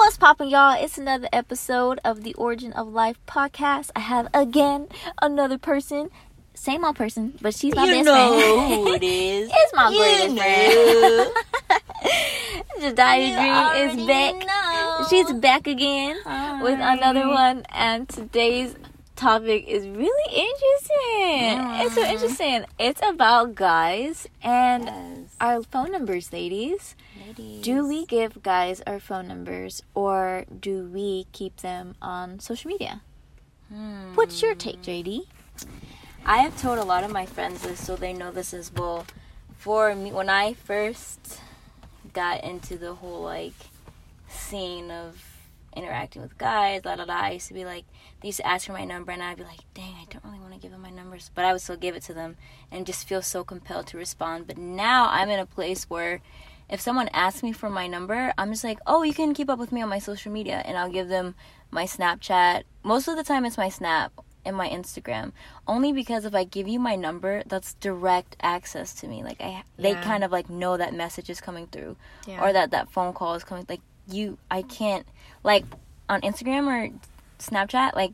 What's poppin', y'all? It's another episode of the Origin of Life podcast. I have again another person, same old person, but she's my you best know friend. who it is. it's my You greatest friend. Jahdai You Dream is back. know. She's back again with another one, and today's topic is really interesting. It's so interesting. It's about guys and Yes. our phone numbers, ladies. Ladies. Do we give guys our phone numbers or do we keep them on social media? Hmm. What's your take, JD? I have told a lot of my friends this, so they know this as well. For me, when I first got into the whole like scene of interacting with guys, la la la, I used to be like, they used to ask for my number, and I'd be like, dang, I don't really want to give them my numbers, but I would still give it to them, and just feel so compelled to respond. But now I'm in a place where if someone asks me for my number, I'm just like, oh, you can keep up with me on my social media, and I'll give them my Snapchat. Most of the time, it's my Snap and my Instagram. Only because if I give you my number, that's direct access to me. Like I, they kind of like know that message is coming through, Yeah. or that that phone call is coming. Like you, I can't like on Instagram or Snapchat, like.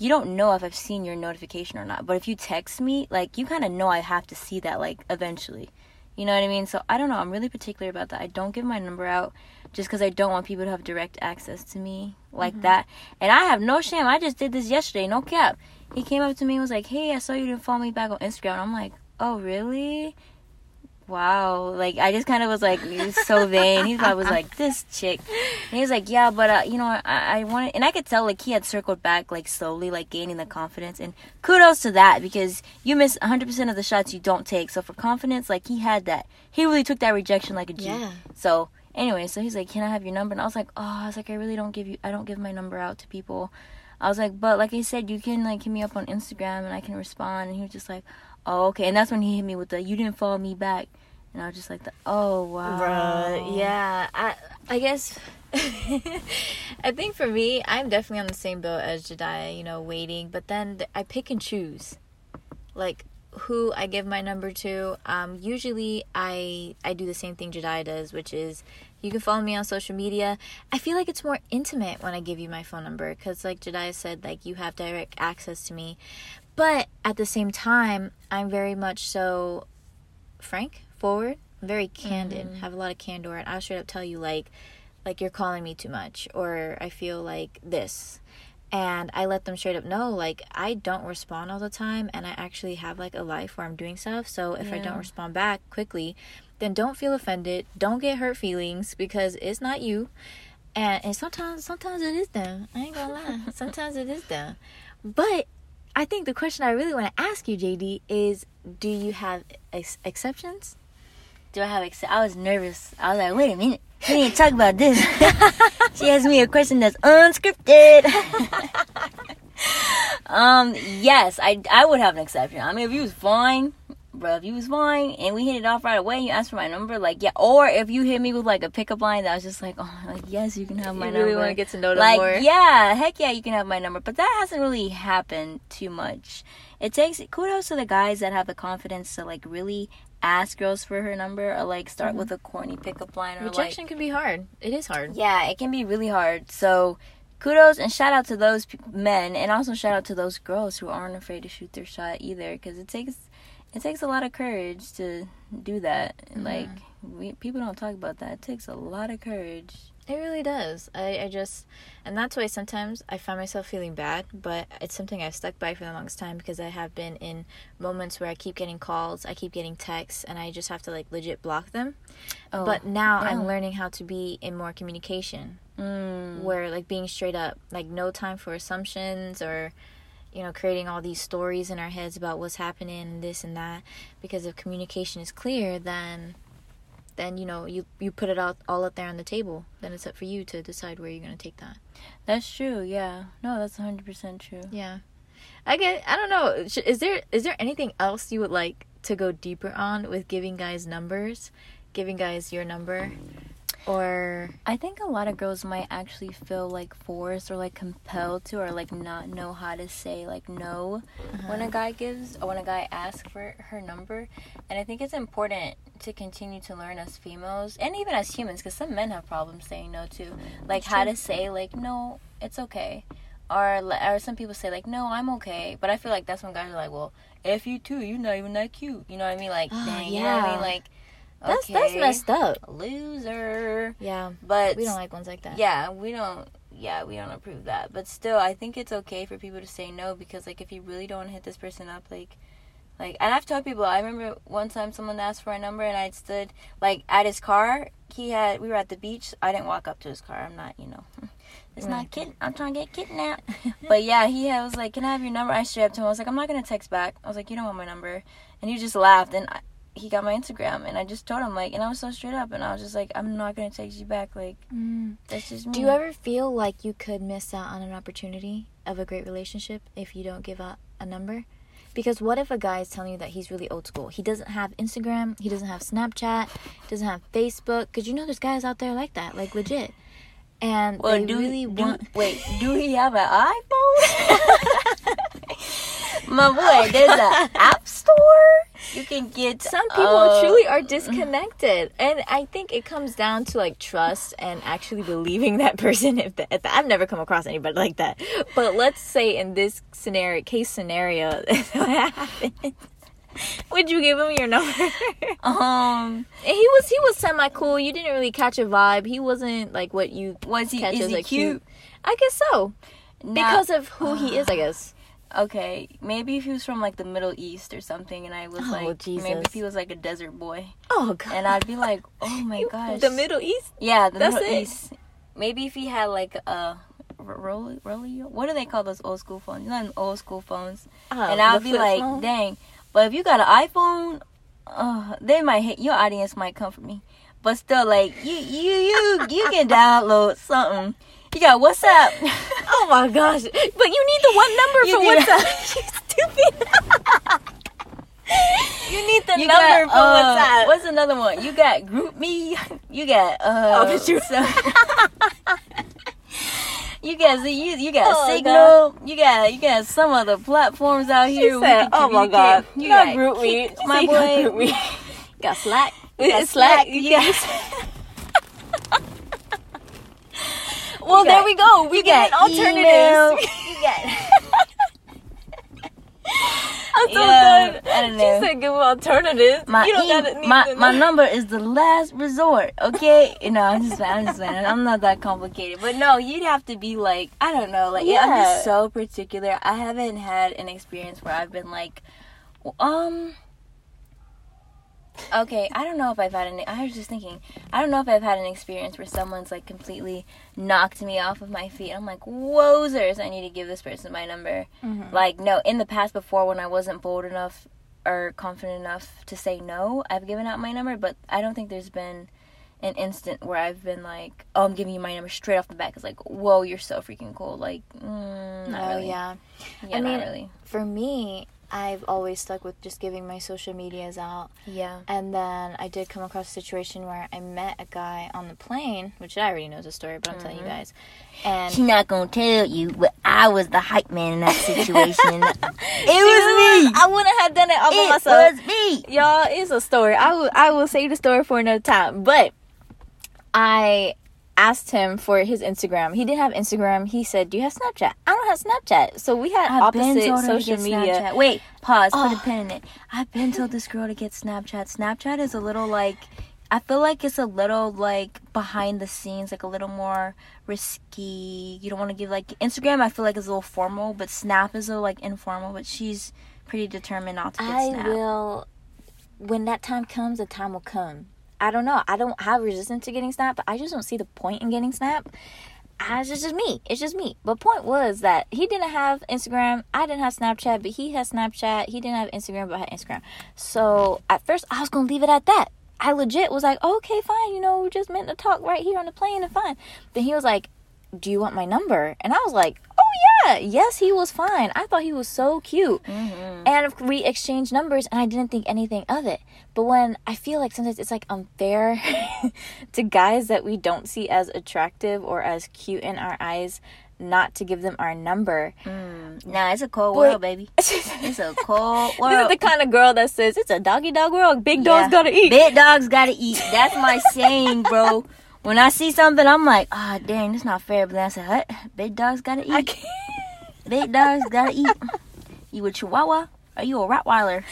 You don't know if I've seen your notification or not, but if you text me, like you kind of know I have to see that like eventually. You know what I mean? So I don't know. I'm really particular about that. I don't give my number out just because I don't want people to have direct access to me like mm-hmm. that. And I have no shame. I just did this yesterday. No cap. He came up to me and was like, "Hey, I saw you didn't follow me back on Instagram." And I'm like, "Oh, really?" Wow. Like I just kind of was like, he was so vain. He probably was like, "This chick." And he was like, "Yeah, but uh, you know, I, I wanted," and I could tell like he had circled back like slowly, like gaining the confidence. And kudos to that because you miss 100% of the shots you don't take. So for confidence, like he had that. He really took that rejection like a G. Yeah. So anyway, so he's like, "Can I have your number?" And I was like, "Oh, I was like, I really don't give you, I don't give my number out to people." I was like, "But like I said, you can like hit me up on Instagram and I can respond." And he was just like, "Oh, okay." And that's when he hit me with the, "You didn't follow me back," and I was just like, the, "Oh wow." Bruh, yeah. I I guess I think for me, I'm definitely on the same boat as Jahdai, you know, waiting. But then I pick and choose, like who I give my number to. Um, usually, I I do the same thing Jahdai does, which is you can follow me on social media. I feel like it's more intimate when I give you my phone number because, like Jahdai said, like you have direct access to me. But at the same time, I'm very much so frank, forward, very candid, mm-hmm. have a lot of candor, and I'll straight up tell you like, like you're calling me too much, or I feel like this, and I let them straight up know like I don't respond all the time, and I actually have like a life where I'm doing stuff. So if I don't respond back quickly, then don't feel offended, don't get hurt feelings because it's not you. And, and sometimes sometimes it is them. I ain't gonna lie. sometimes it is them. But I think the question I really want to ask you, JD, is do you have ex- exceptions? Do I have? Ex- I was nervous. I was like, "Wait a minute, we didn't talk about this." she asked me a question that's unscripted. um, yes, I I would have an exception. I mean, if he was fine, bro, if you was fine and we hit it off right away, you asked for my number, like yeah. Or if you hit me with like a pickup line that was just like, oh, like yes, you can have my you number. really want to get to know them like more. yeah heck yeah you can have my number but that hasn't really happened too much it takes kudos to the guys that have the confidence to like really ask girls for her number or like start with a corny pickup line or Mm-hmm. Rejection like can be hard. It is hard. yeah it can be really hard so kudos and shout out to those men and also shout out to those girls who aren't afraid to shoot their shot either because it takes it takes a lot of courage to do that Mm-hmm. like we, people don't talk about that it takes a lot of courage It really does. I, I just, and that's why sometimes I find myself feeling bad, but it's something I've stuck by for the longest time because I have been in moments where I keep getting calls, I keep getting texts, and I just have to like legit block them. oh, but now I'm learning how to be in more communication mm, where like being straight up, like no time for assumptions or you know creating all these stories in our heads about what's happening and this and that because if communication is clear then then you know you you put it out all up there on the table then it's up for you to decide where you're going to take that That's true. Yeah. No, that's 100% true. yeah i get i don't know is there is there anything else you would like to go deeper on with giving guys numbers giving guys your number or I think a lot of girls might actually feel like forced or like compelled to or like not know how to say like no when a uh-huh. guy gives or when a guy asks for her number. And I think it's important to continue to learn as females and even as humans because some men have problems saying no too. Like how to say like no, it's okay. Or, or some people say like no i'm okay but i feel like that's when guys are like well if you too you're not even that cute you know what i mean like Oh, dang, you know what i yeah. mean like that's that's messed up. loser. Yeah, but we don't like ones like that. yeah we don't yeah we don't approve that. But still i think it's okay for people to say no because like if you really don't want to hit this person up like like and i've told people i remember one time someone asked for a number and i stood like at his car. He had we were at the beach. I didn't walk up to his car. I'm not you know it's not kid i'm trying to get kidnapped. But yeah he had, was like can i have your number? I straight up to him i was like i'm not gonna text back. I was like you don't want my number. And he just laughed and I, he got my instagram and i just told him like and i was so straight up and i was just like i'm not gonna text you back like Mm. that's just me Do you ever feel like you could miss out on an opportunity of a great relationship if you don't give out a number? Because what if a guy is telling you that he's really old school? He doesn't have Instagram, he doesn't have Snapchat, doesn't have Facebook. Because you know there's guys out there like that, like legit. And Well, they do really do- want. wait, do he have an iPhone? My boy, there's an app store. Can get Some people truly are disconnected, and I think it comes down to like trust and actually believing that person. If, the, if the- I've never come across anybody like that, but let's say in this scenario, case scenario, what happened? Would you give him your number? Um, he was he was semi cool. You didn't really catch a vibe. He wasn't like what you was he? catch Is as he a cute? I guess so Now- because of who he is. I guess. Okay, maybe if he was from like the Middle East or something, and I was Oh, like, maybe if he was like a desert boy, Oh God. and I'd be like, oh my gosh, the Middle East. yeah, the That's Middle it. East. Maybe if he had like a. Rolly, rolly, what do they call those old school phones? You know, them old school phones. Oh, and I'd be like, phone? dang. But if you got an iPhone, uh, they might hit your audience might come for me. But still, like you, you, you, you can download something. You got WhatsApp. Oh my gosh! But you need the one number You for WhatsApp. you stupid. you need the You number got, for uh, WhatsApp. What's another one? You got Group Me. You got uh. Oh, true. so- you got you you got Oh, Signal. You got you got some other platforms out She here. said, "Oh my god, You got group me, my boy. got group me. got Slack. It's got Slack. You You got- Well, there we go. We get got alternatives. You got. I'm so Yeah, done. I don't She said give alternatives. My, you don't e- gotta my, my number is the last resort, okay? You know, I'm just I'm just saying, I'm not that complicated. But no, you'd have to be like, I don't know, like, yeah. I'm just so particular. I haven't had an experience where I've been like, um, okay, I don't know if I've had an, I was just thinking, I don't know if I've had an experience where someone's like completely knocked me off of my feet. I'm like, wozers, I need to give this person my number. Mhm. Like, no, in the past before when I wasn't bold enough or confident enough to say no, I've given out my number, but I don't think there's been an instant where I've been like, oh, I'm giving you my number straight off the bat. It's like, whoa, you're so freaking cool. Like, mm, not oh really. yeah. Yeah, I mean- really. For me, I've always stuck with just giving my social medias out. Yeah. And then I did come across a situation where I met a guy on the plane, which I already know the story, but I'm telling you Mhm. guys. And She not gonna tell you, but I was the hype man in that situation. it was me. I wouldn't have done it all by It myself. It was me. Y'all, it's a story. I will I will save the story for another time. But I asked him for his Instagram. He didn't have Instagram. He said, "Do you have Snapchat?" I don't have Snapchat. So we had I've been opposite told her to social media. Snapchat. Wait, pause. Put Oh. a pin in it. I've been told this girl to get Snapchat. Snapchat is a little like, I feel like it's a little like behind the scenes, like a little more risky. You don't want to give like Instagram. I feel like is a little formal, but Snap is a little like informal. But she's pretty determined not to get I Snap. will. When that time comes, the time will come. I don't know. I don't have resistance to getting Snap, but I just don't see the point in getting Snap. I, it's just me. It's just me. But point was that he didn't have Instagram. I didn't have Snapchat, but he had Snapchat. He didn't have Instagram, but I had Instagram. So at first, I was gonna leave it at that. I legit was like, okay, fine. You know, we just meant to talk right here on the plane and fine. Then he was like, do you want my number? And I was like, oh yeah, yes, he was fine. I thought he was so cute. Mm-hmm. And we exchanged numbers, and I didn't think anything of it. But when I feel like sometimes it's like unfair to guys that we don't see as attractive or as cute in our eyes, not to give them our number. Mm. Nah, it's a cold But- world, baby. It's a cold world. This is the kind of girl that says it's a doggy dog world. Big dogs gotta eat. Big dogs gotta eat. That's my saying, bro. When I see something, I'm like, ah, dang, it's not fair. But then I say, what? Big dogs gotta I eat. Big dogs gotta eat. You a Chihuahua? Are you a Rottweiler?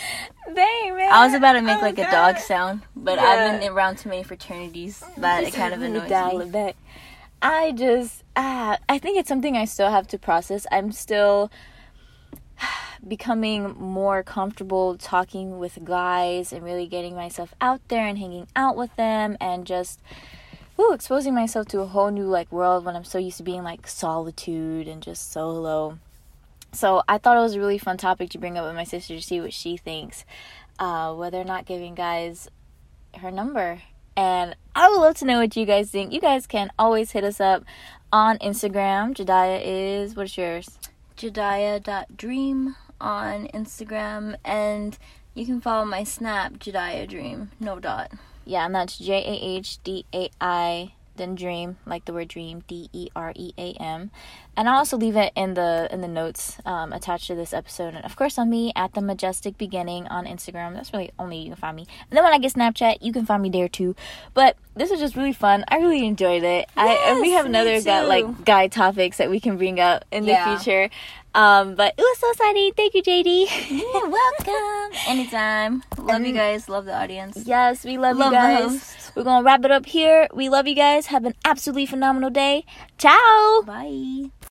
Dang man. I was about to make Oh, like a dog sound, but Yeah. I've been around too many fraternities that it kind of annoys dial me. it back. I just, ah, I think it's something I still have to process. I'm still becoming more comfortable talking with guys and really getting myself out there and hanging out with them and just ooh, exposing myself to a whole new like world when I'm so used to being like solitude and just solo. So I thought it was a really fun topic to bring up with my sister to see what she thinks, uh, whether or not giving guys her number. And I would love to know what you guys think. You guys can always hit us up on Instagram. Jahdai is what's yours? Jahdai.dream on Instagram, and you can follow my Snap, Jahdai Dream, no dot. Yeah, and that's J A H D A I then dream, like the word dream, D E R E A M. And I'll also leave it in the in the notes um, attached to this episode. And of course on me at the majestic beginning on Instagram. That's really only you can find me. And then when I get Snapchat, you can find me there too. But this was just really fun. I really enjoyed it. Yes, I and we have another too. like guy topics that we can bring up in Yeah. the future. Um, but it was so exciting. Thank you, JD. You're welcome. Anytime. Love you guys. Love the audience. Yes, we love, Love you guys. We're gonna wrap it up here. We love you guys. Have an absolutely phenomenal day. Ciao. Bye.